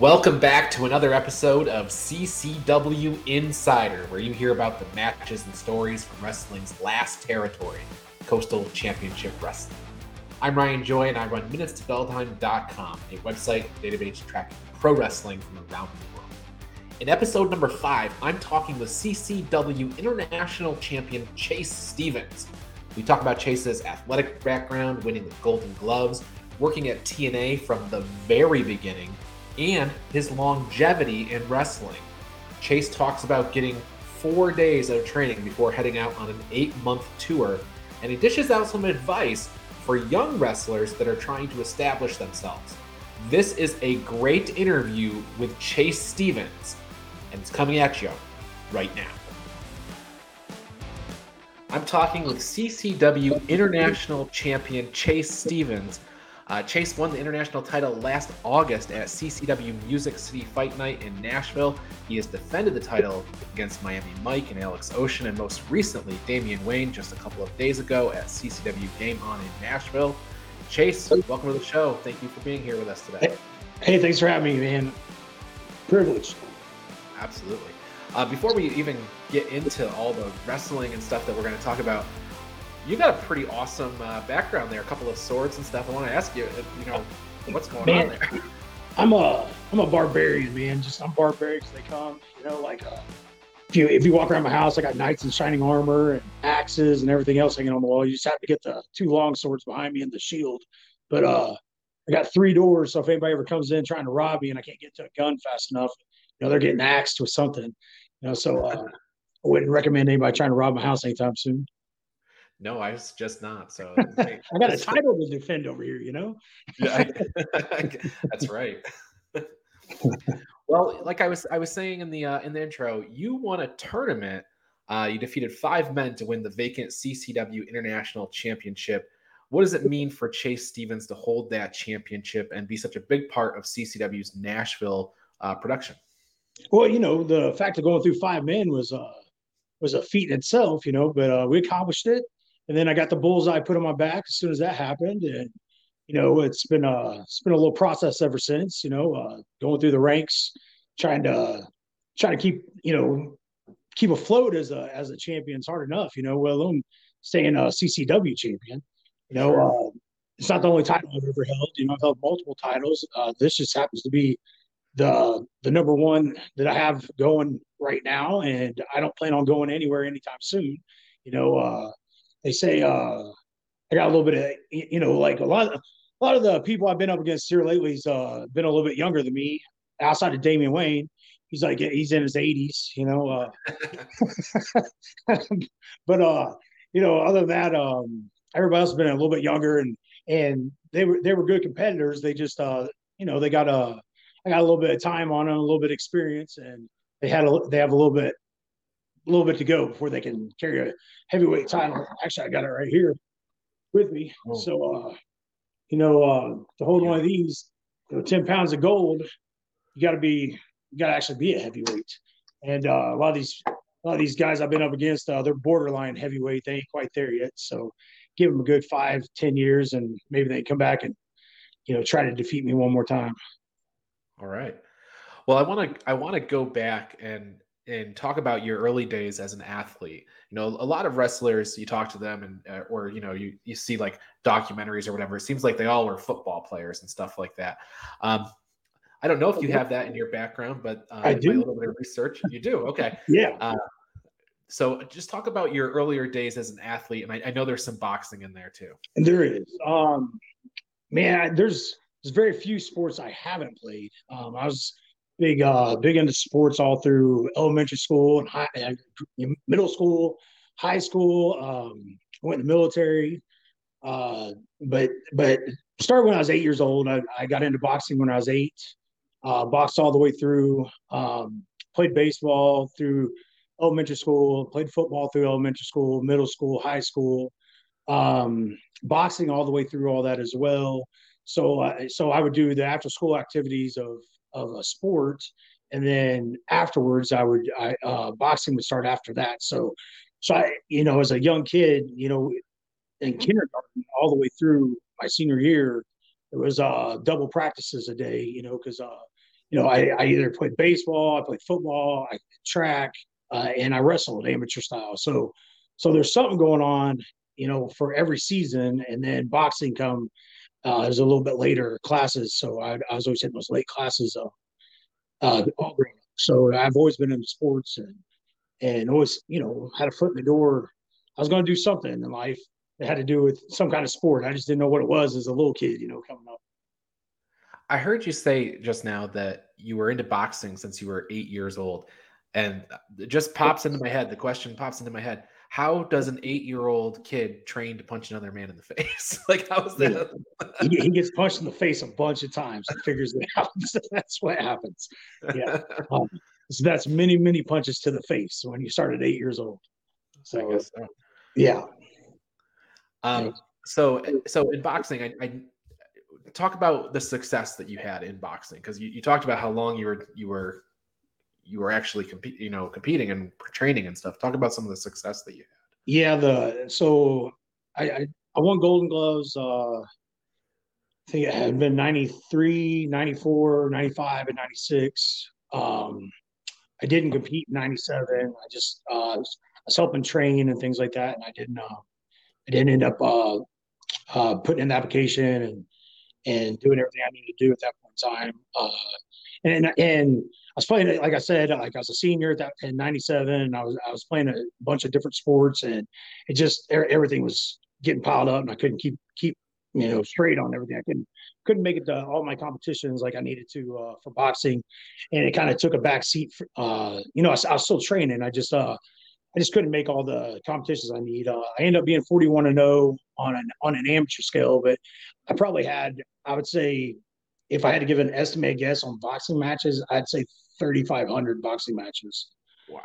Welcome back to another episode of CCW Insider, where you hear about the matches and stories from wrestling's last territory, Coastal Championship Wrestling. I'm Ryan Joy, and I run MinutesToBellTime.com, a website database tracking pro wrestling from around the world. In episode number five, I'm talking with CCW International Champion Chase Stevens. We talk about Chase's athletic background, winning the Golden Gloves, working at TNA from the very beginning, and his longevity in wrestling. Chase talks about getting four days of training before heading out on an eight month tour, and he dishes out some advice for young wrestlers that are trying to establish themselves. This is a great interview with Chase Stevens, and it's coming at you right now. I'm talking with CCW International Champion Chase Stevens uh, Chase won the international title last August at CCW Music City Fight Night in Nashville. He has defended the title against Miami Mike and Alex Ocean, and most recently, Damian Wayne just a couple of days ago at CCW Game On in Nashville. Chase, welcome to the show. Thank you for being here with us today. Hey, thanks for having me, man. Privilege. Absolutely. Uh, before we even get into all the wrestling and stuff that we're going to talk about, you got a pretty awesome uh, background there, a couple of swords and stuff. I want to ask you, you know, what's going man, on there? I'm a I'm a barbarian, man. Just I'm barbaric as they come. You know, like uh, if you if you walk around my house, I got knights in shining armor and axes and everything else hanging on the wall. You just have to get the two long swords behind me and the shield. But uh, I got three doors, so if anybody ever comes in trying to rob me and I can't get to a gun fast enough, you know, they're getting axed with something. You know, so uh, I wouldn't recommend anybody trying to rob my house anytime soon. No, I was just not. So I got a title to defend over here, you know. yeah, that's right. well, like I was, I was saying in the uh, in the intro, you won a tournament. Uh, you defeated five men to win the vacant CCW International Championship. What does it mean for Chase Stevens to hold that championship and be such a big part of CCW's Nashville uh, production? Well, you know, the fact of going through five men was uh, was a feat in itself, you know, but uh, we accomplished it and then I got the bullseye put on my back as soon as that happened, and you know it's been a it's been a little process ever since. You know, uh, going through the ranks, trying to trying to keep you know keep afloat as a as a champion is hard enough. You know, let alone staying a CCW champion. You know, uh, it's not the only title I've ever held. You know, I've held multiple titles. Uh, this just happens to be the the number one that I have going right now, and I don't plan on going anywhere anytime soon. You know, uh, they say uh, I got a little bit of you know like a lot of a lot of the people I've been up against here lately has uh, been a little bit younger than me. Outside of Damian Wayne, he's like he's in his 80s, you know. Uh, but uh, you know, other than that, um, everybody else has been a little bit younger and and they were they were good competitors. They just uh, you know, they got a I got a little bit of time on them, a little bit of experience, and they had a they have a little bit a little bit to go before they can carry a heavyweight title. Actually, I got it right here with me. Oh. So, uh, you know, uh, to hold one of these, you know, 10 pounds of gold, you got to be, you got to actually be a heavyweight. And uh, a lot of these, a lot of these guys I've been up against, uh, they're borderline heavyweight. They ain't quite there yet. So, give them a good five, ten years, and maybe they come back and, you know, try to defeat me one more time. All right. Well, I want to I want to go back and and talk about your early days as an athlete. You know, a lot of wrestlers, you talk to them and uh, or you know, you you see like documentaries or whatever. It seems like they all were football players and stuff like that. Um, I don't know if you have that in your background, but uh, I do. a little bit of research. You do, okay. yeah. Uh, so just talk about your earlier days as an athlete, and I, I know there's some boxing in there too. And there is. Um, man, there's there's very few sports I haven't played. Um, I was big uh big into sports all through elementary school and high, middle school, high school. Um, went in the military, uh, but but started when I was eight years old. I, I got into boxing when I was eight. Uh, boxed all the way through. Um, played baseball through elementary school. Played football through elementary school, middle school, high school. Um, boxing all the way through all that as well. So, uh, so I would do the after school activities of of a sport. And then afterwards i would i uh, boxing would start after that. So so i you know as a young kid you know in kindergarten all the way through my senior year it was uh double practices a day you know because uh you know, I, I either played baseball, I played football, I track, uh, and I wrestled amateur style. So, so there's something going on, you know, for every season, and then boxing come uh, was a little bit later classes, so I, I was always hitting those late classes. Uh. So I've always been in sports and and always, you know, had a foot in the door. I was going to do something in life that had to do with some kind of sport. I just didn't know what it was as a little kid, you know, coming up. I heard you say just now that you were into boxing since you were eight years old. And it just pops into my head. The question pops into my head how does an eight year old kid train to punch another man in the face? like, how is that? he, he, gets punched in the face a bunch of times and figures it out. so that's what happens. Yeah. Um, so that's many, many punches to the face when you start at eight years old. So, so. yeah. Um, so, so in boxing, I, I talk about the success that you had in boxing because you, you talked about how long you were you were you were actually compete, you know, competing and training and stuff. Talk about some of the success that you had. Yeah, the so I I, I won Golden Gloves. Uh, I think it had been 93, 94, 95, and 96. Um, I didn't compete in 97. I just uh, was, I was helping train and things like that, and I didn't. Uh, I didn't end up uh, uh, putting in the application and and doing everything I needed to do at that point in time. Uh, and and I was playing like I said, like I was a senior that, in '97, and I was I was playing a bunch of different sports, and it just everything was getting piled up, and I couldn't keep keep you know straight on everything. I couldn't couldn't make it to all my competitions like I needed to uh, for boxing, and it kind of took a back seat. For, uh, you know, I, I, was still training. I just uh, I just couldn't make all the competitions I need. Uh, I ended up being 41 and 0 on an on an amateur scale, but I probably had I would say if I had to give an estimated guess on boxing matches, I'd say 3,500 boxing matches. Wow.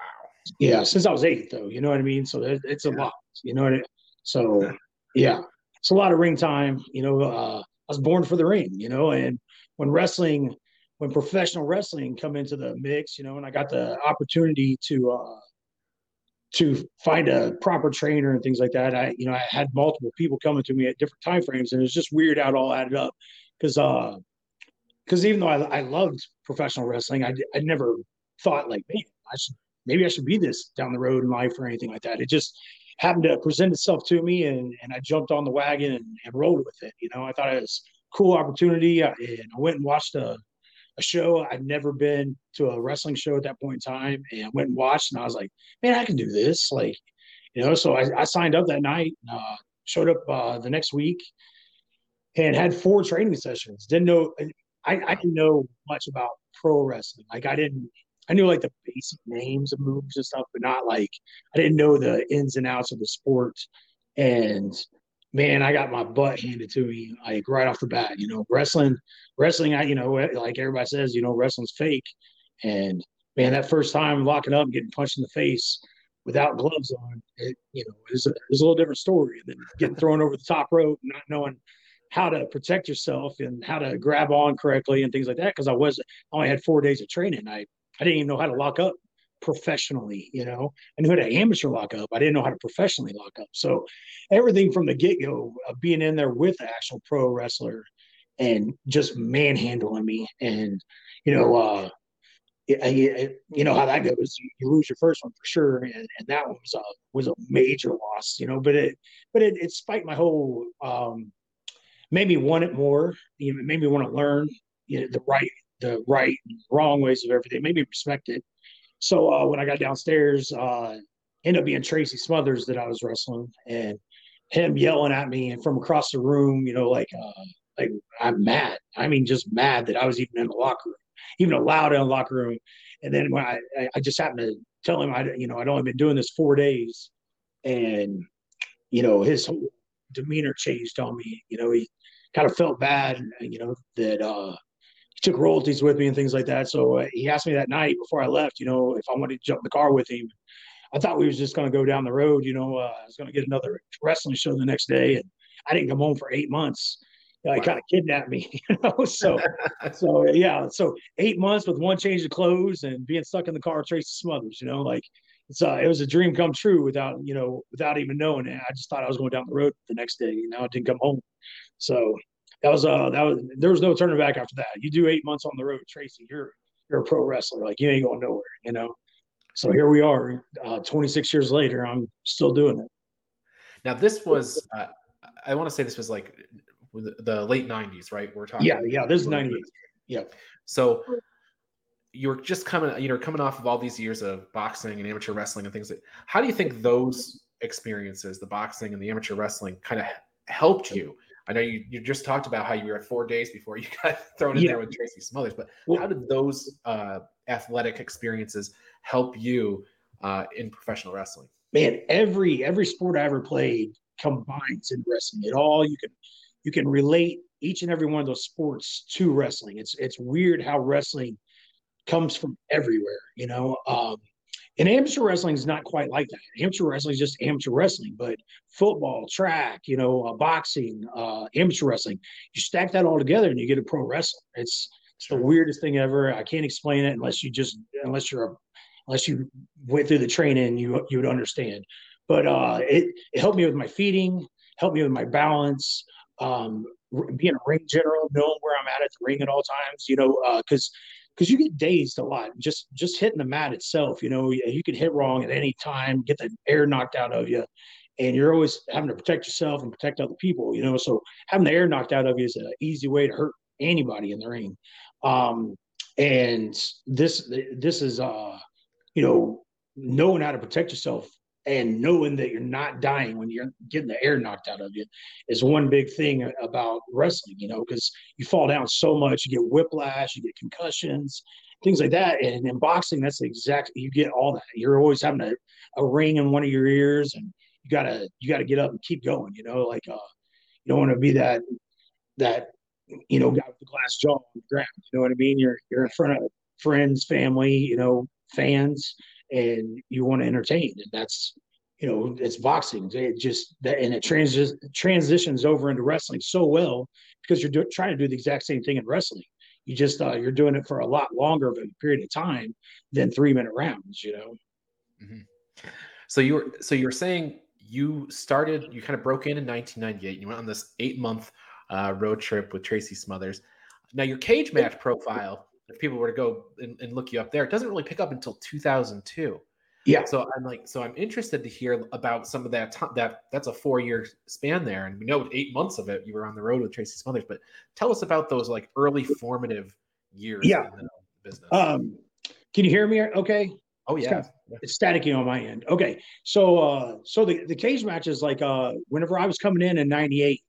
Yeah, since I was eight, though, you know what I mean. So it's a yeah. lot, you know what I mean? So yeah, it's a lot of ring time. You know, uh, I was born for the ring, you know, and when wrestling, when professional wrestling come into the mix, you know, and I got the opportunity to uh, to find a proper trainer and things like that. I, you know, I had multiple people coming to me at different time frames, and it was just weird how it all added up. Because uh, because even though I, I loved professional wrestling, I, I never thought like, man, I should maybe I should be this down the road in life or anything like that. It just happened to present itself to me, and and I jumped on the wagon and, and rolled with it. You know, I thought it was a cool opportunity, and I went and watched a a show. I'd never been to a wrestling show at that point in time, and I went and watched, and I was like, man, I can do this. Like, you know, so I, I signed up that night. Uh, showed up uh, the next week and had four training sessions. Didn't know I, I didn't know much about pro wrestling. Like I didn't I knew like the basic names of moves and stuff, but not like I didn't know the ins and outs of the sport. And man, I got my butt handed to me like right off the bat. You know, wrestling, wrestling. I you know eh, like everybody says, you know, wrestling's fake. And man, that first time locking up, and getting punched in the face without gloves on, it you know, it was a, it was a little different story. than getting thrown over the top rope, not knowing how to protect yourself and how to grab on correctly and things like that. Because I was I only had four days of training. I I didn't even know how to lock up professionally. You know, I knew how to amateur lock up. I didn't know how to professionally lock up. So everything from the get go of being in there with the actual pro wrestler and just manhandling me and you know uh you know how that goes. You, lose your first one for sure, and, and that one was a was a major loss. You know, but it but it, it spiked my whole um, made me want it more. You know, it made me want to learn you know, the right, the right, wrong ways of everything. It made me respect it. So uh, when I got downstairs, uh, ended up being Tracy Smothers that I was wrestling, and him yelling at me and from across the room, you know, like uh, like I'm mad. I mean, just mad that I was even in the locker room, even allowed in the locker room. And then when I I just happened to tell him I you know I'd only been doing this four days, and you know his whole demeanor changed on me. You know, he kind of felt bad, you know, that uh, he took royalties with me and things like that. So uh, he asked me that night before I left, you know, if I wanted to jump in the car with him. I thought we was just going to go down the road, you know, uh, I was going to get another wrestling show the next day. And I didn't come home for eight months. You know, wow. He kind of kidnapped me, you know. So, so yeah. So eight months with one change of clothes and being stuck in the car with Tracy Smothers, you know, like it's uh, it was a dream come true without you know without even knowing it. I just thought I was going down the road the next day. You know, I didn't come home. So that was uh that was there was no turning back after that. You do eight months on the road, Tracy, you're you're a pro wrestler. Like you ain't going nowhere, you know. So here we are, uh, 26 years later. I'm still doing it. Now this was, uh, I want to say this was like the late 90s, right? We're talking. Yeah, yeah. This is 98. Yeah. So you're just coming, you know, coming off of all these years of boxing and amateur wrestling and things. That, how do you think those experiences, the boxing and the amateur wrestling, kind of helped you? I know you, you just talked about how you were at four days before you got thrown in yeah. there with Tracy Smothers, but well, how did those uh, athletic experiences help you uh, in professional wrestling? Man, every every sport I ever played combines in wrestling. It all you can you can relate each and every one of those sports to wrestling. It's it's weird how wrestling comes from everywhere, you know. Um, and amateur wrestling is not quite like that. Amateur wrestling is just amateur wrestling, but football, track, you know, uh, boxing, uh, amateur wrestling, you stack that all together and you get a pro wrestler. It's it's the weirdest thing ever. I can't explain it unless you just unless you're a unless you went through the training, you you would understand. But uh, it it helped me with my feeding, helped me with my balance, um, being a ring general, knowing where I'm at at the ring at all times. You know, uh, because uh, because you get dazed a lot just just hitting the mat itself you know you can hit wrong at any time get the air knocked out of you and you're always having to protect yourself and protect other people you know so having the air knocked out of you is an easy way to hurt anybody in the ring. Um, and this this is uh you know knowing how to protect yourself and knowing that you're not dying when you're getting the air knocked out of you is one big thing about wrestling, you know, because you fall down so much, you get whiplash, you get concussions, things like that. And in boxing, that's the exact you get all that. You're always having a, a ring in one of your ears and you gotta you gotta get up and keep going, you know, like uh you don't want to be that that you know guy with the glass jaw on the ground. You know what I mean? You're you're in front of friends, family, you know, fans and you want to entertain and that's you know it's boxing. It just that and it trans- transitions over into wrestling so well because you're do- trying to do the exact same thing in wrestling. You just uh, you're doing it for a lot longer of a period of time than three minute rounds you know? Mm-hmm. so you were so you're saying you started you kind of broke in in 1998 you went on this eight month uh, road trip with tracy smothers. Now your Cagematch profile if people were to go and, and, look you up there, it doesn't really pick up until 2002. Yeah. So I'm like, so I'm interested to hear about some of that. T- that that's a four year span there, and we know eight months of it you were on the road with Tracy Smothers. But tell us about those like early formative years. Yeah. In the business. Um, can you hear me? Okay. Oh yeah. It's, kind of, it's staticky on my end. Okay. So uh, so the the cage matches like uh, whenever I was coming in in '98,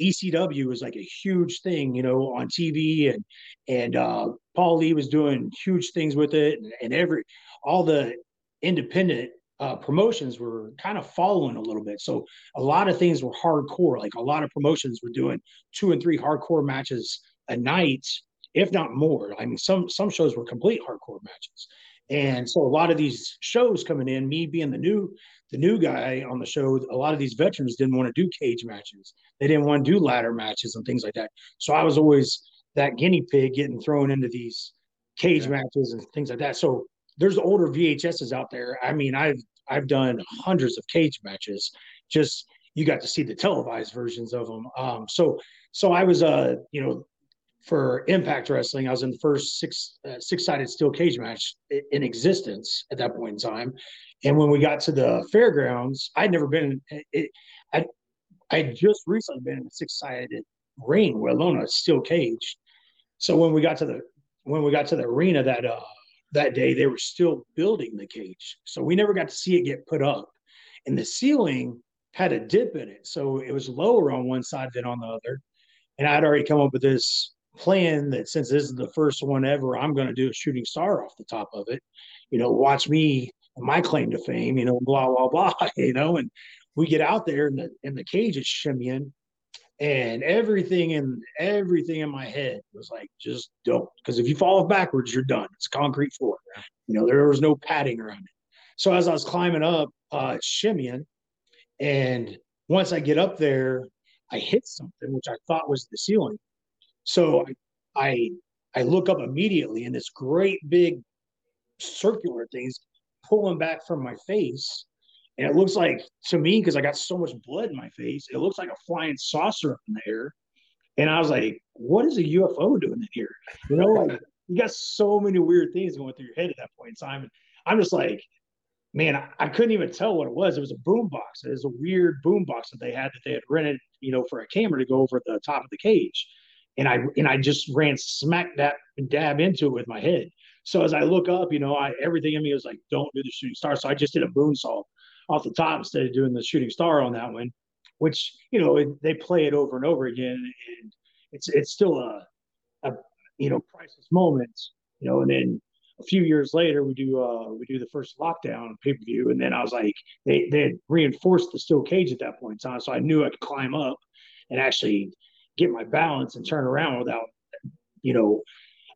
ECW was like a huge thing, you know, on TV, and and uh, Paul Lee was doing huge things with it, and, and every all the independent uh, promotions were kind of following a little bit. So a lot of things were hardcore. Like a lot of promotions were doing two and three hardcore matches a night, if not more. I mean, some some shows were complete hardcore matches, and so a lot of these shows coming in, me being the new the new guy on the show, a lot of these veterans didn't want to do cage matches. They didn't want to do ladder matches and things like that. So I was always that guinea pig getting thrown into these cage yeah. matches and things like that. So there's older VHSs out there. I mean, I've I've done hundreds of cage matches. Just you got to see the televised versions of them. Um, so so I was uh you know for Impact Wrestling, I was in the first six uh, six sided steel cage match in existence at that point in time. And when we got to the fairgrounds, I'd never been. It, I I just recently been in a six sided ring, let alone a steel cage. So when we got to the when we got to the arena that uh, that day, they were still building the cage, so we never got to see it get put up. And the ceiling had a dip in it, so it was lower on one side than on the other. And I'd already come up with this plan that since this is the first one ever, I'm going to do a shooting star off the top of it. You know, watch me my claim to fame. You know, blah blah blah. You know, and we get out there and the and the cage is shimmying, and everything in everything in my head was like, just don't, because if you fall backwards, you're done. It's concrete floor. You know, there was no padding around it. So as I was climbing up, uh, shimmying, and once I get up there, I hit something which I thought was the ceiling. So I, I, look up immediately, and this great big circular thing's pulling back from my face. And it looks like to me, because I got so much blood in my face, it looks like a flying saucer up in the air. And I was like, what is a UFO doing in here? You know, like you got so many weird things going through your head at that point in time. And I'm just like, man, I, I couldn't even tell what it was. It was a boom box. It was a weird boom box that they had that they had rented, you know, for a camera to go over the top of the cage. And I and I just ran smack dab dab into it with my head. So as I look up, you know, I everything in me was like, don't do the shooting star. So I just did a moonsault off the top instead of doing the shooting star on that one, which you know it, they play it over and over again, and it's it's still a, a you know priceless moment, you know. And then a few years later, we do uh we do the first lockdown pay per view, and then I was like, they they had reinforced the steel cage at that point in time, so I knew I could climb up and actually get my balance and turn around without you know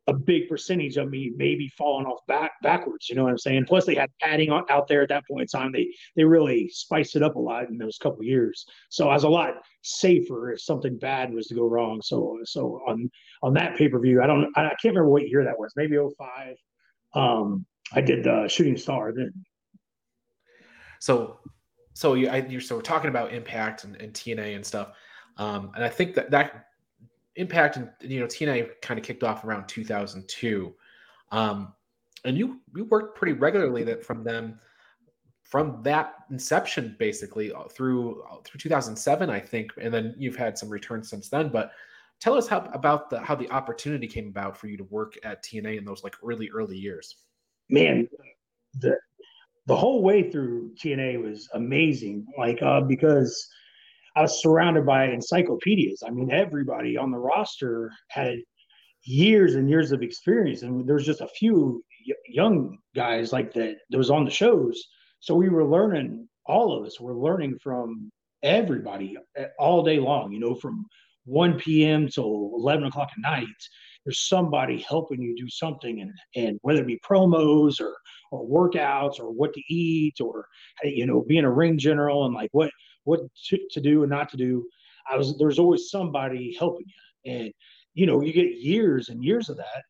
a big percentage of me maybe falling off back backwards. You know what I'm saying? Plus, they had padding out there at that point in time. They they really spiced it up a lot in those couple years. So I was a lot safer if something bad was to go wrong. So so on on that pay per view, I don't I can't remember what year that was. Maybe 05. Um, I did the Shooting Star then. So so you I, you're so we're talking about Impact and, and TNA and stuff. Um, and I think that that Impact and you know TNA kind of kicked off around 2002, um, and you you worked pretty regularly that from them from that inception basically uh, through uh, through 2007 I think, and then you've had some returns since then. But tell us how about the how the opportunity came about for you to work at TNA in those like really early years. Man, the the whole way through TNA was amazing. Like uh, because I was surrounded by encyclopedias. I mean, everybody on the roster had years and years of experience, and there was just a few young guys like that that was on the shows. So we were learning. All of us were learning from everybody eh, all day long. You know, from 1 p.m. till 11 o'clock at night. There's somebody helping you do something, and and whether it be promos or or workouts or what to eat or you know being a ring general and like what what to, to do and not to do. I was there's always somebody helping you, and you know you get years and years of that,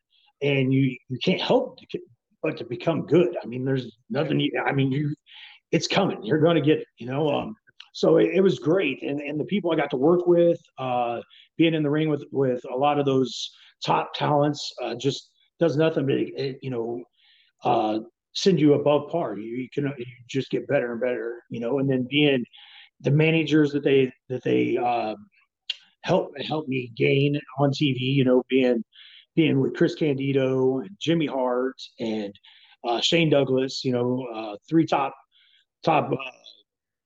and you you can't help but to become good. I mean, there's nothing. You, I mean, you it's coming. You're going to get it. You know. Um, so it, it, was great, and and the people I got to work with, uh, being in the ring with with a lot of those top talents, uh, just does nothing but it, you know uh, send you above par. You, you can you just get better and better, you know. And then being the managers that they that they uh, help help me gain on TV. You know, being being with Chris Candido and Jimmy Hart and uh, Shane Douglas. You know, uh, three top top uh,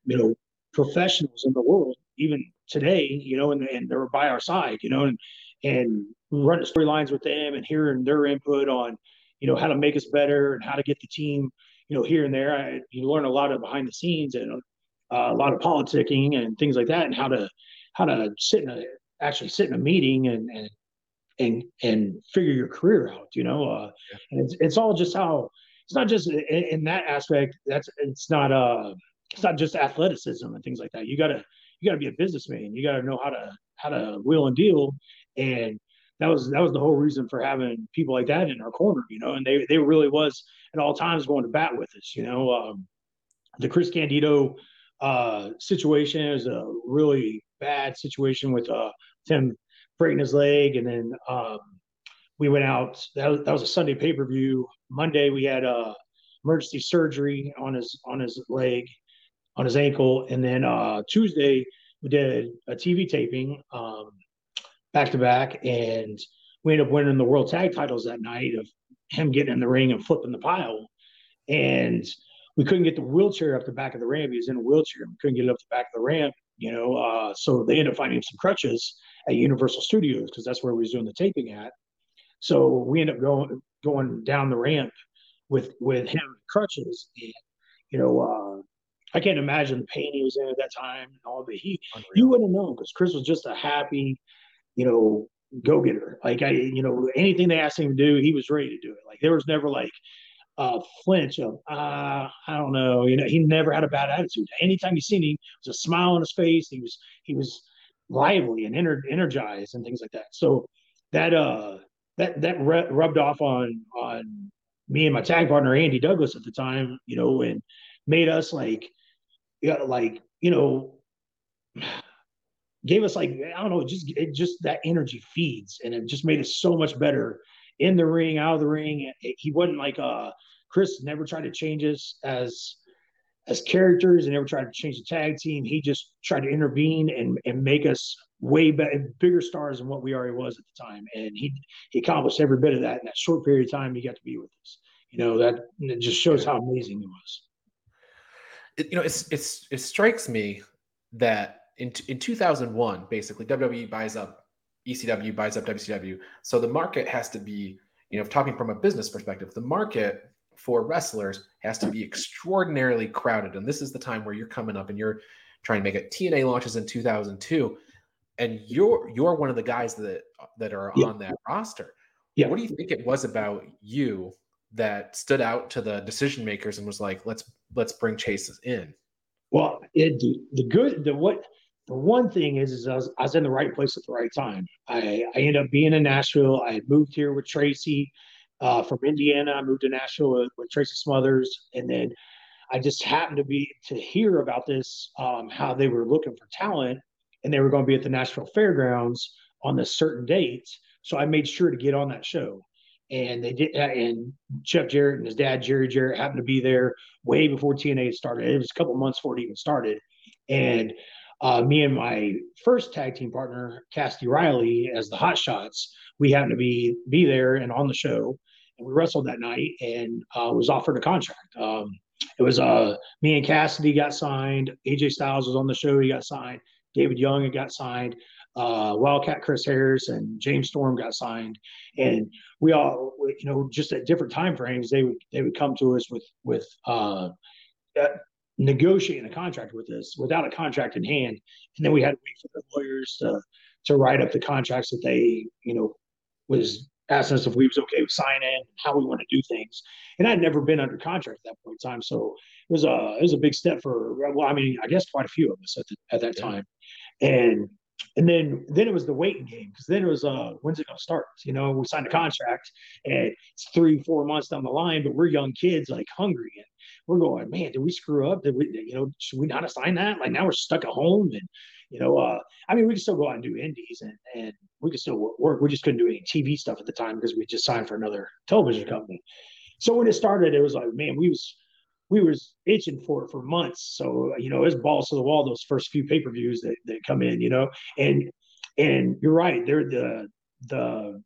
you know professionals in the world, even today. You know, and, and they're by our side. You know, and and running storylines with them and hearing their input on you know how to make us better and how to get the team you know here and there. I, you learn a lot of behind the scenes and uh, a lot of politicking and things like that, and how to how to sit in a actually sit in a meeting and and and and figure your career out. You know, uh, and it's it's all just how it's not just in, in that aspect. That's it's not uh it's not just athleticism and things like that. You gotta you gotta be a businessman. You gotta know how to how to wheel and deal, and that was that was the whole reason for having people like that in our corner. You know, and they they really was at all times going to bat with us. You know, um, the Chris Candido uh, situation. It was a really bad situation with uh, Tim breaking his leg, and then um, we went out. That was, that was a Sunday pay per view. Monday we had uh, emergency surgery on his on his leg, on his ankle, and then uh, Tuesday we did a TV taping back to back, and we ended up winning the world tag titles that night of him getting in the ring and flipping the pile, and we couldn't get the wheelchair up the back of the ramp. He was in a wheelchair. We couldn't get it up the back of the ramp, you know. Uh, so they ended up finding some crutches at Universal Studios because that's where we was doing the taping at. So we ended up going going down the ramp with with him crutches, and you know, uh, I can't imagine the pain he was in at that time and all. But he, Unreal. you wouldn't know because Chris was just a happy, you know, go getter. Like I, you know, anything they asked him to do, he was ready to do it. Like there was never like, uh, flinch of, uh, I don't know. You know, he never had a bad attitude. Anytime you seen him, it was a smile on his face. He was he was lively and ener- energized and things like that. So that uh that that re- rubbed off on on me and my tag partner Andy Douglas at the time. You know, and made us like, yeah, like you know. gave us like I don't know, just it just that energy feeds, and it just made us so much better in the ring, out of the ring. He wasn't like uh Chris never tried to change us as as characters and never tried to change the tag team. He just tried to intervene and, and make us way better, bigger stars than what we already was at the time. And he he accomplished every bit of that in that short period of time he got to be with us. You know that it just shows how amazing he was. It, you know, it's it's it strikes me that in in 2001, basically WWE buys up ECW, buys up WCW, so the market has to be, you know, talking from a business perspective, the market for wrestlers has to be extraordinarily crowded. And this is the time where you're coming up and you're trying to make it. TNA launches in 2002, and you're you're one of the guys that that are yeah. on that roster. Yeah. What do you think it was about you that stood out to the decision makers and was like, let's let's bring Chases in? Well, it, the good the what the one thing is, is I was, I was, in the right place at the right time. I, I ended up being in Nashville. I moved here with Tracy uh, from Indiana. I moved to Nashville with, with, Tracy Smothers, and then I just happened to be to hear about this um, how they were looking for talent, and they were going to be at the Nashville Fairgrounds on this certain date. So I made sure to get on that show, and they did. And Jeff Jarrett and his dad Jerry Jarrett happened to be there way before TNA started. It was a couple months before it even started, and. Uh, me and my first tag team partner, Cassidy Riley, as the Hot Shots, we happened to be be there and on the show and we wrestled that night and uh, was offered a contract. Um, it was uh, me and Cassidy got signed. AJ Styles was on the show. He got signed. David Young had got signed. Uh, Wildcat Chris Harris and James Storm got signed, and we all, you know, just at different time frames, they would they would come to us with with uh, negotiating a contract with us without a contract in hand, and then we had to wait for the lawyers to to write up the contracts that they, you know, was asking us if we was okay with signing, and how we want to do things. And I'd never been under contract at that point in time, so it was a it was a big step for well, I mean, I guess quite a few of us at the, at that time. And and then then it was the waiting game because then it was uh when's it gonna start? You know, we signed a contract and it's three four months down the line, but we're young kids like hungry and we're going, man, did we screw up? Did we you know should we not assign that? Like now we're stuck at home and you know, uh, I mean, we could still go out and do indies and, and we could still work. We just couldn't do any TV stuff at the time because we just signed for another television company. So when it started, it was like, man, we was we was itching for it for months. So you know, it's balls to the wall those first few pay per views that, that come in, you know, and and you're right, they're the the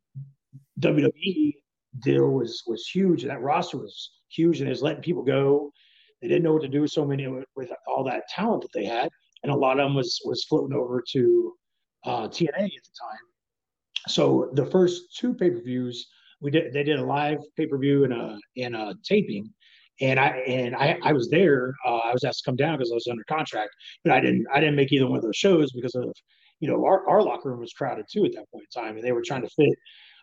WWE deal was was huge, and that roster was huge, and it's letting people go. They didn't know what to do with so many with all that talent that they had and a lot of them was was floating over to uh, TNA at the time. So the first two pay per views, we did they did a live pay per view and a and a taping, and I and I I was there. Uh, I was asked to come down because I was under contract, but I didn't I didn't make either one of those shows because of you know our our locker room was crowded too at that point in time, and they were trying to fit.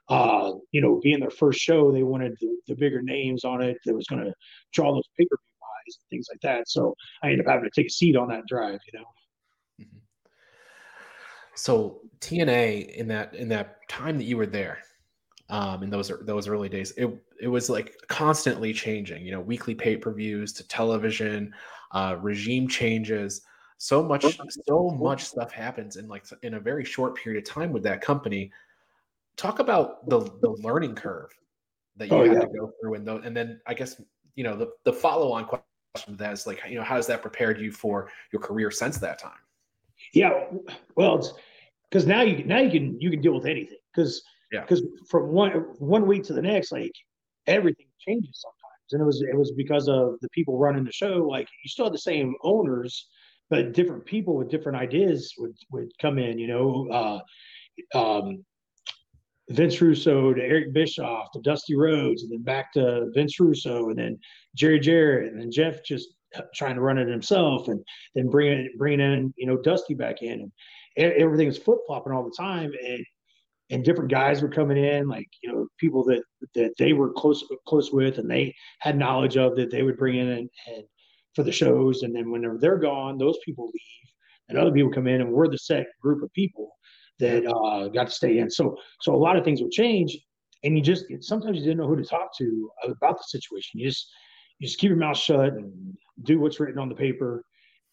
Uh, you know, being their first show, they wanted the, the bigger names on it that was going to draw those pay per view and things like that. So I ended up having to take a seat on that drive, you know. Mm-hmm. So TNA in that in that time that you were there, um, in those those early days, it it was like constantly changing. You know, weekly pay per views to television, uh, regime changes. So much, so much stuff happens in like in a very short period of time with that company. Talk about the the learning curve that you oh, had yeah. to go through, and the, and then I guess you know the the follow on question that is like, you know, how has that prepared you for your career since that time? Yeah, well, it's because now you now you can you can deal with anything because yeah because from one one week to the next, like everything changes sometimes, and it was it was because of the people running the show. Like you still had the same owners, but different people with different ideas would would come in. You know, uh, um, Vince Russo to Eric Bischoff to Dusty Rhodes, and then back to Vince Russo, and then Jerry Jarrett, and then Jeff just trying to run it himself, and then bringing bringing in you know Dusty back in, and everything was flip flopping all the time, and and different guys were coming in, like you know people that that they were close close with, and they had knowledge of that they would bring in and, and for the shows, and then whenever they're gone, those people leave, and other people come in, and we're the set group of people that uh, got to stay in. So so a lot of things would change, and you just sometimes you didn't know who to talk to about the situation. You just you just keep your mouth shut and do what's written on the paper,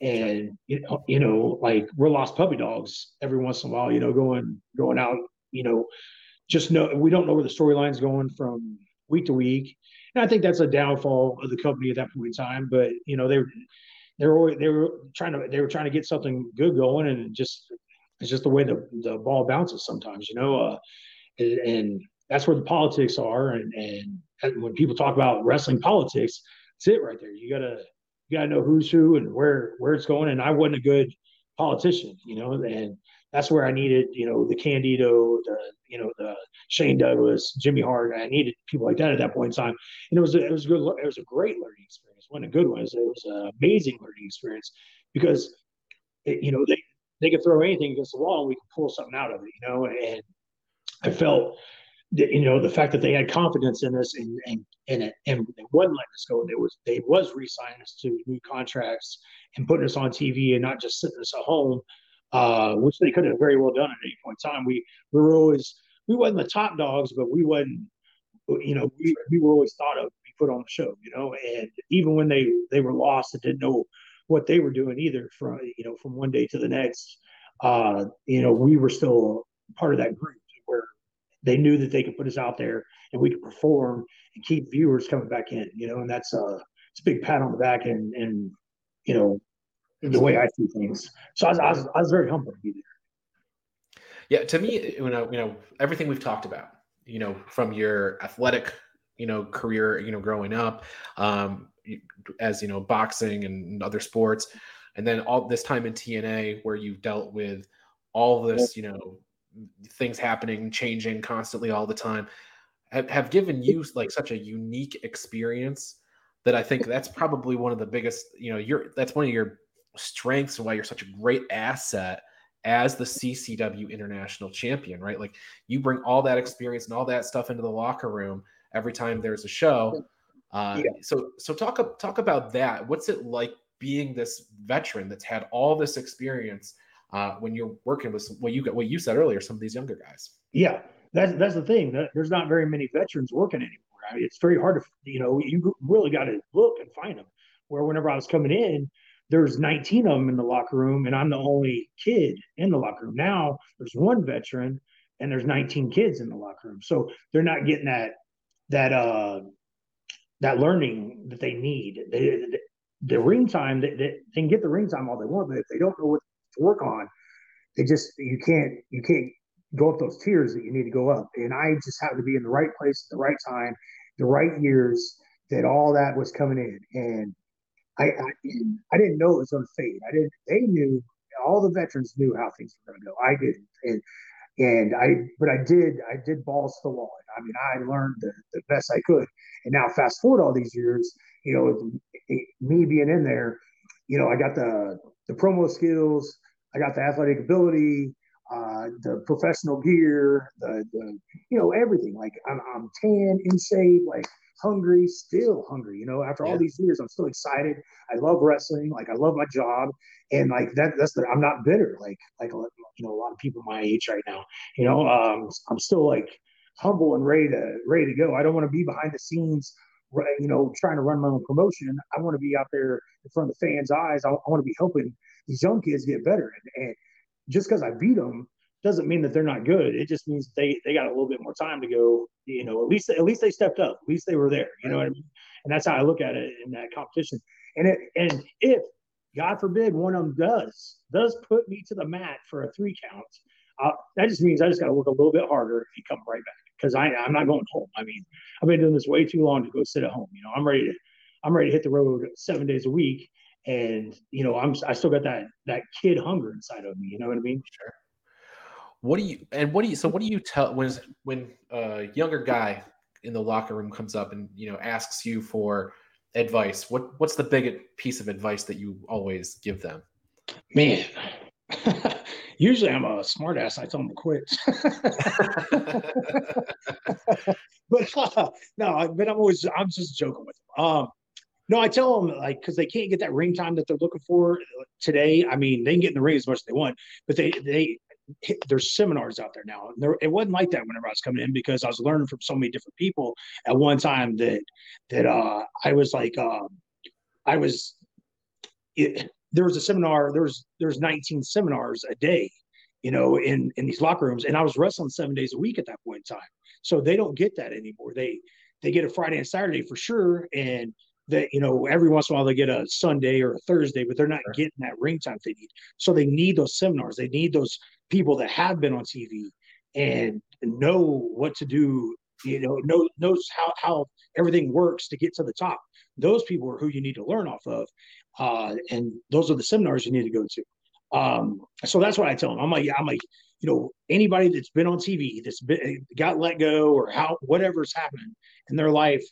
and you know, you know, like we're lost puppy dogs every once in a while. You know, going going out. You know, just know we don't know where the storyline's going from week to week. And I think that's a downfall of the company at that point in time. But you know, they were they were they were trying to they were trying to get something good going, and just it's just the way the the ball bounces sometimes. You know, uh, and, and that's where the politics are. And and when people talk about wrestling politics, that's it right there. You gotta you gotta know who's who and where where it's going. And I wasn't a good politician, you know, and that's where I needed, you know, the Candido, the you know, the Shane Douglas, Jimmy Hart. I needed people like that at that point in time, and it was a, it was a good it was a great learning experience. One a good one. It was, an amazing learning experience because it, you know they they could throw anything against the wall and we could pull something out of it, you know, and I felt that, you know the fact that they had confidence in us and and and, it, and they wasn't letting us go. They was they was re-signing us to new contracts and putting us on TV and not just sitting us at home, uh, which they could have very well done at any point in time. We we were always we wasn't the top dogs, but we wasn't you know we, we were always thought of be put on the show. You know, and even when they they were lost and didn't know what they were doing either from you know from one day to the next, uh, you know we were still part of that group where they knew that they could put us out there and we could perform and keep viewers coming back in, you know, and that's a, uh, it's a big pat on the back and, and, you know, the way I see things. So I was, I was, I was very humbled to be there. Yeah. To me, you know, you know, everything we've talked about, you know, from your athletic, you know, career, you know, growing up, um, as, you know, boxing and other sports, and then all this time in TNA where you've dealt with all this, you know, things happening, changing constantly all the time, have, have given you like such a unique experience that I think that's probably one of the biggest, you know, you're that's one of your strengths and why you're such a great asset as the CCW international champion, right? Like you bring all that experience and all that stuff into the locker room every time there's a show. Uh, yeah. So, so talk talk about that. What's it like being this veteran that's had all this experience uh, when you're working with what you got, what you said earlier, some of these younger guys. Yeah, that's that's the thing. There's not very many veterans working anymore. I mean, it's very hard to you know you really got to look and find them. Where whenever I was coming in, there's 19 of them in the locker room, and I'm the only kid in the locker room. Now there's one veteran, and there's 19 kids in the locker room, so they're not getting that that uh that learning that they need. They, the, the ring time, they, they, can get the ring time all they want, but if they don't know what to work on. they just you can't you can't go up those tiers that you need to go up. And I just happened to be in the right place at the right time, the right years that all that was coming in. And I I, I didn't know it was to fade. I didn't. They knew all the veterans knew how things were going to go. I didn't. And and I but I did I did balls to the wall. I mean I learned the, the best I could. And now fast forward all these years, you know, me being in there, you know, I got the the promo skills, I got the athletic ability, uh, the professional gear, the, the you know everything. Like I'm, I'm tan, in shape, like hungry, still hungry. You know, after yeah. all these years, I'm still excited. I love wrestling. Like I love my job, and like that. That's the. I'm not bitter. Like like you know a lot of people my age right now. You know, um, I'm still like humble and ready to ready to go. I don't want to be behind the scenes you know, trying to run my own promotion. I want to be out there in front of the fans' eyes. I, I want to be helping these young kids get better. And, and just because I beat them doesn't mean that they're not good. It just means they they got a little bit more time to go. You know, at least at least they stepped up. At least they were there. You know what I mean? And that's how I look at it in that competition. And it and if God forbid one of them does does put me to the mat for a three count, uh, that just means I just got to work a little bit harder and come right back because I I'm not going home. I mean, I've been doing this way too long to go sit at home. You know, I'm ready to I'm ready to hit the road seven days a week, and you know, I'm I still got that that kid hunger inside of me. You know what I mean? Sure. What do you and what do you so what do you tell when when a younger guy in the locker room comes up and you know asks you for advice? What what's the big piece of advice that you always give them? Man, Usually I'm a smartass. I tell them to quit. but uh, no, but I'm always I'm just joking with them. Um, no, I tell them like because they can't get that ring time that they're looking for today. I mean, they can get in the ring as much as they want, but they they there's seminars out there now. There, it wasn't like that whenever I was coming in because I was learning from so many different people at one time that that uh, I was like uh, I was it, there was a seminar. There's there's 19 seminars a day, you know, in in these locker rooms, and I was wrestling seven days a week at that point in time. So they don't get that anymore. They they get a Friday and Saturday for sure, and that you know every once in a while they get a Sunday or a Thursday, but they're not sure. getting that ring time they need. So they need those seminars. They need those people that have been on TV and know what to do. You know, know knows how how everything works to get to the top. Those people are who you need to learn off of, uh, and those are the seminars you need to go to. Um, so that's what I tell them. I'm like, I'm like, you know, anybody that's been on TV, that's been got let go or how whatever's happening in their life,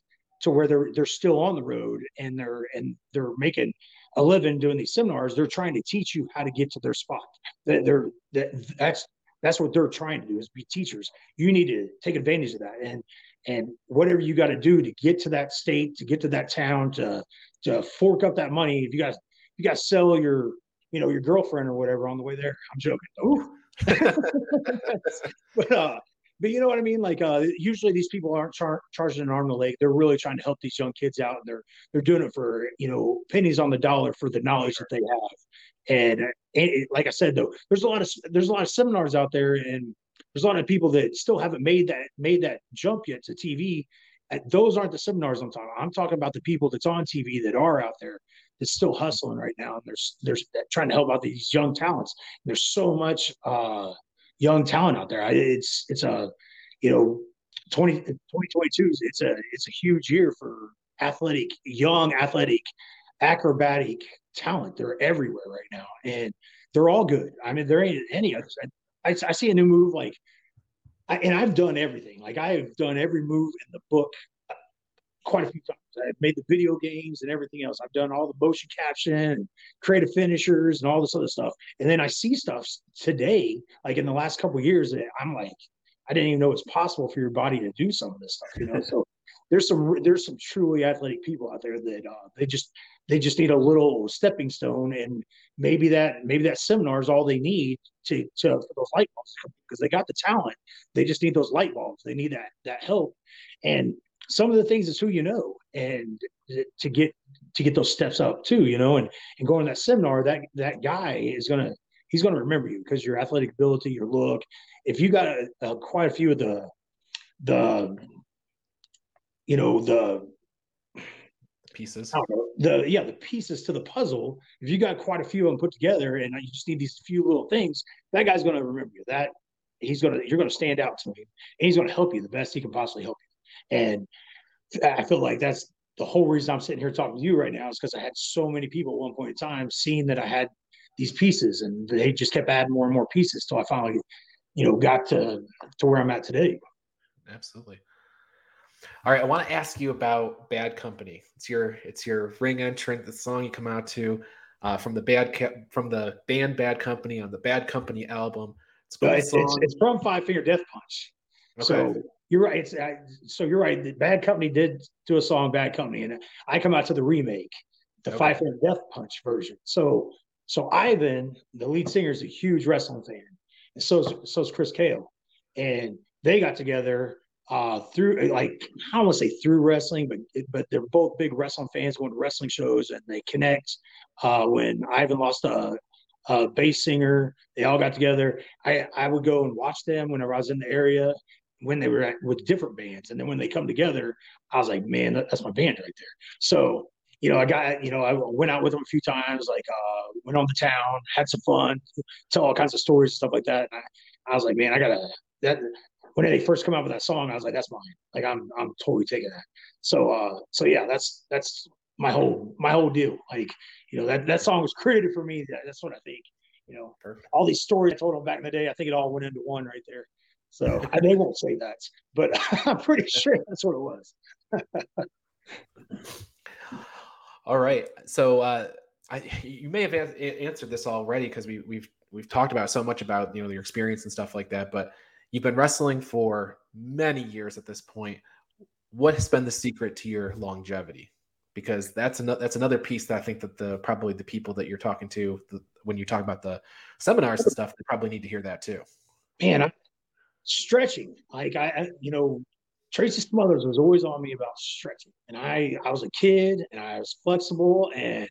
to where they're they're still on the road and they're and they're making a living doing these seminars. They're trying to teach you how to get to their spot. That They're that that's that's what they're trying to do is be teachers. You need to take advantage of that and and whatever you got to do to get to that state, to get to that town, to to fork up that money. If you guys you got to sell your you know your girlfriend or whatever on the way there. I'm joking. But uh, but you know what I mean? Like uh, usually these people aren't char- charging an arm and a leg. They're really trying to help these young kids out, and they're they're doing it for you know pennies on the dollar for the knowledge that they have. And, and it, like I said, though, there's a lot of there's a lot of seminars out there, and there's a lot of people that still haven't made that made that jump yet to TV. And those aren't the seminars I'm talking. About. I'm talking about the people that's on TV that are out there that's still hustling right now, and there's there's trying to help out these young talents. There's so much. uh young talent out there. It's it's a you know 20, 2022 is it's a it's a huge year for athletic young athletic acrobatic talent. They're everywhere right now, and they're all good. I mean, there ain't any others. I, I, I see a new move like, I, and I've done everything. Like I have done every move in the book uh, quite a few times. I've made the video games and everything else. I've done all the motion capture and creative finishers and all this other stuff. And then I see stuff today, like in the last couple years, that I'm like, I didn't even know it's possible for your body to do some of this stuff. You know, so there's some there's some truly athletic people out there that uh, they just they just need a little stepping stone, and maybe that maybe that seminar is all they need to to for those light bulbs because they got the talent. They just need those light bulbs. They need that that help, and some of the things is who you know and to get to get those steps up too you know and and going to that seminar that that guy is gonna he's gonna remember you because your athletic ability your look. If you got a, a, quite a few of the the you know the pieces. Know, the yeah the pieces to the puzzle if you got quite a few of them put together and you just need these few little things that guy's going to remember you. That he's to you're going to stand out to him and he's going to help you the best he can possibly help you and I feel like that's the whole reason I'm sitting here talking to you right now is because I had so many people at one point in time seeing that I had these pieces and they just kept adding more and more pieces till I finally, you know, got to to where I'm at today. Absolutely. All right, I want to ask you about Bad Company. It's your it's your ring entrant, the song you come out to uh, from the bad ca- from the band Bad Company on the Bad Company album. It's, it's, it's, it's, from Five Finger Death Punch. Okay. So you're right. It's, I, so you're right. The Bad Company did do a song, Bad Company, and I come out to the remake, the okay. Five Finger Death Punch version. So, so Ivan, the lead singer, is a huge wrestling fan, and so so is Chris Kael, and they got together uh, through like I don't want to say through wrestling, but but they're both big wrestling fans, going to wrestling shows, and they connect. Uh, when Ivan lost a, a bass singer, they all got together. I I would go and watch them whenever I was in the area, when they were at, with different bands. And then when they come together, I was like, man, that, that's my band right there. So, you know, I got, you know, I went out with them a few times, like uh, went on the town, had some fun, tell all kinds of stories and stuff like that. And I, I was like, man, I gotta that when they first come out with that song, I was like, that's mine. Like I'm I'm totally taking that. So uh so yeah, that's that's my whole my whole deal. Like, you know, that that song was created for me. That's what I think. You know, Perfect. all these stories I told them back in the day, I think it all went into one right there. So they won't say that, but I'm pretty sure that's what it was. All right. So uh, I, you may have answered this already because we, we've we've talked about so much about you know your experience and stuff like that. But you've been wrestling for many years at this point. What has been the secret to your longevity? Because that's another that's another piece that I think that the probably the people that you're talking to the, when you talk about the seminars and stuff, they probably need to hear that too. Man, I, stretching. Like I, you know, Tracy Smothers was always on me about stretching, and I, I was a kid and I was flexible, and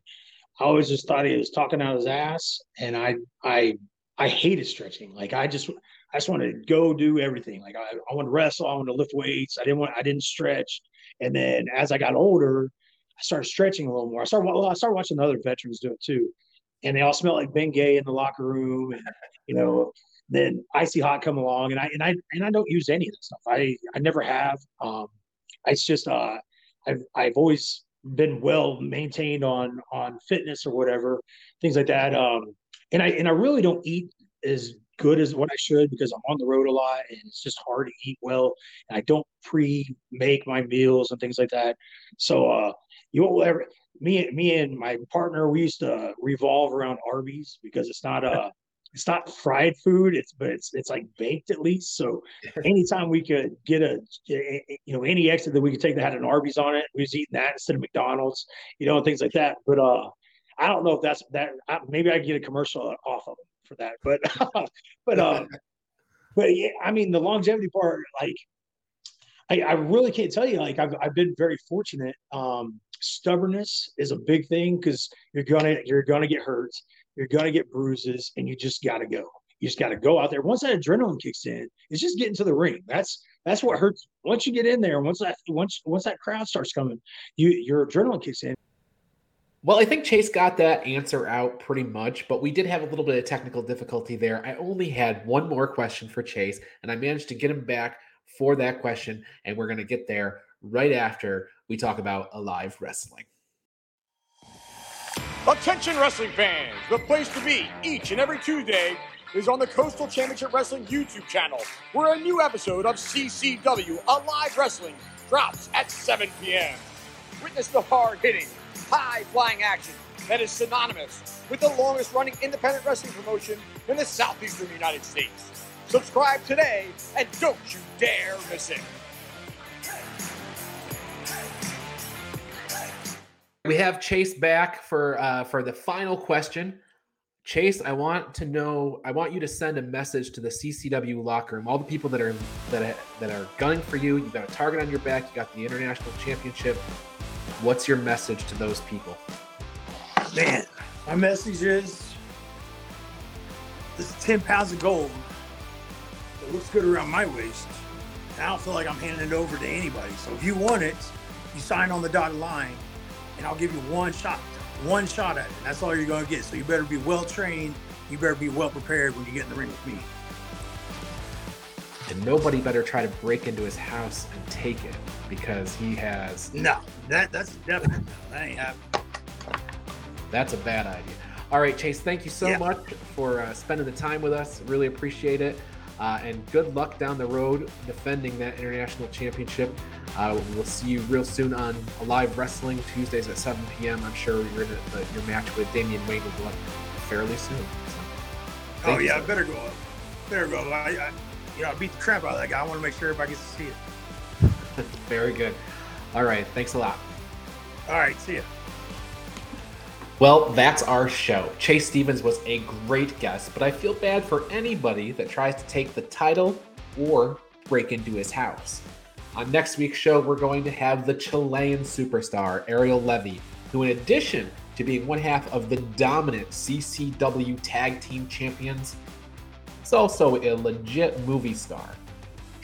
I always just thought he was talking out his ass, and I I I hated stretching. Like I just I just wanted to go do everything. Like I, I want to wrestle, I want to lift weights. I didn't want I didn't stretch. And then as I got older, I started stretching a little more. I started well, I started watching other veterans do it too. And they all smelled like Bengay in the locker room. And you know, then icy hot come along and I and I and I don't use any of that stuff. I I never have. Um it's just uh I've I've always been well maintained on on fitness or whatever, things like that. Um and I and I really don't eat as good as what I should because I'm on the road a lot and it's just hard to eat well. And I don't pre-make my meals and things like that. So uh you won't ever me me and my partner we used to revolve around Arby's because it's not a it's not fried food it's but it's it's like baked at least. So anytime we could get a you know any extra that we could take that had an arby's on it we was eating that instead of mcdonald's you know and things like that. But uh i don't know if that's that maybe i get a commercial off of them for that but but uh but yeah i mean the longevity part like I, I really can't tell you like I've, I've been very fortunate. Um stubbornness is a big thing because you're gonna you're gonna get hurt you're going to get bruises, and you just got to go. You just got to go out there. Once that adrenaline kicks in, it's just getting to the ring. That's that's what hurts. Once you get in there, once that once once that crowd starts coming, you your adrenaline kicks in. Well, I think Chase got that answer out pretty much, but we did have a little bit of technical difficulty there. I only had one more question for Chase, and I managed to get him back for that question, and we're going to get there right after we talk about Alive Wrestling. Attention wrestling fans, the place to be each and every Tuesday is on the Coastal Championship Wrestling YouTube channel, where a new episode of CCW Alive Wrestling drops at 7 p.m. Witness the hard hitting, high flying action that is synonymous with the longest running independent wrestling promotion in the southeastern United States. Subscribe today and don't you dare miss it. We have Chase back for uh, for the final question. Chase, I want to know. I want you to send a message to the CCW locker room. All the people that are that that are gunning for you. You've got a target on your back. You got the international championship. What's your message to those people? Man, my message is: this is ten pounds of gold. It looks good around my waist. I don't feel like I'm handing it over to anybody. So if you want it, you sign on the dotted line and I'll give you one shot, one shot at it. That's all you're going to get. So you better be well trained. You better be well prepared when you get in the ring with me. And nobody better try to break into his house and take it because he has. No, that that's definitely that ain't happening. That's a bad idea. All right, Chase, thank you so yeah. much for uh, spending the time with us. Really appreciate it. Uh, and good luck down the road defending that international championship. Uh, we'll see you real soon on Live Wrestling Tuesdays at 7 p.m. I'm sure you're in a, your match with Damian Wayne will go up fairly soon. So, oh yeah, so better go up. Better go. I, I, you know, I beat the crap out of that guy. I want to make sure everybody gets to see it. Very good. All right. Thanks a lot. All right. See ya. Well, that's our show. Chase Stevens was a great guest, but I feel bad for anybody that tries to take the title or break into his house. On next week's show, we're going to have the Chilean superstar, Ariel Levy, who, in addition to being one half of the dominant CCW Tag Team Champions, is also a legit movie star.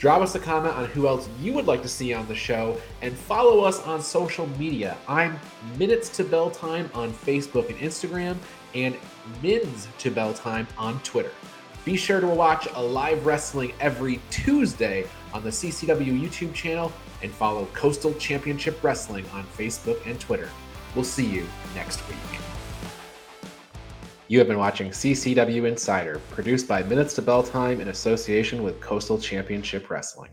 Drop us a comment on who else you would like to see on the show and follow us on social media. I'm Minutes to Bell Time on Facebook and Instagram and Mins to Bell Time on Twitter. Be sure to watch a live Wrestling every Tuesday on the CCW YouTube channel and follow Coastal Championship Wrestling on Facebook and Twitter. We'll see you next week. You have been watching CCW Insider, produced by Minutes to Bell Time in association with Coastal Championship Wrestling.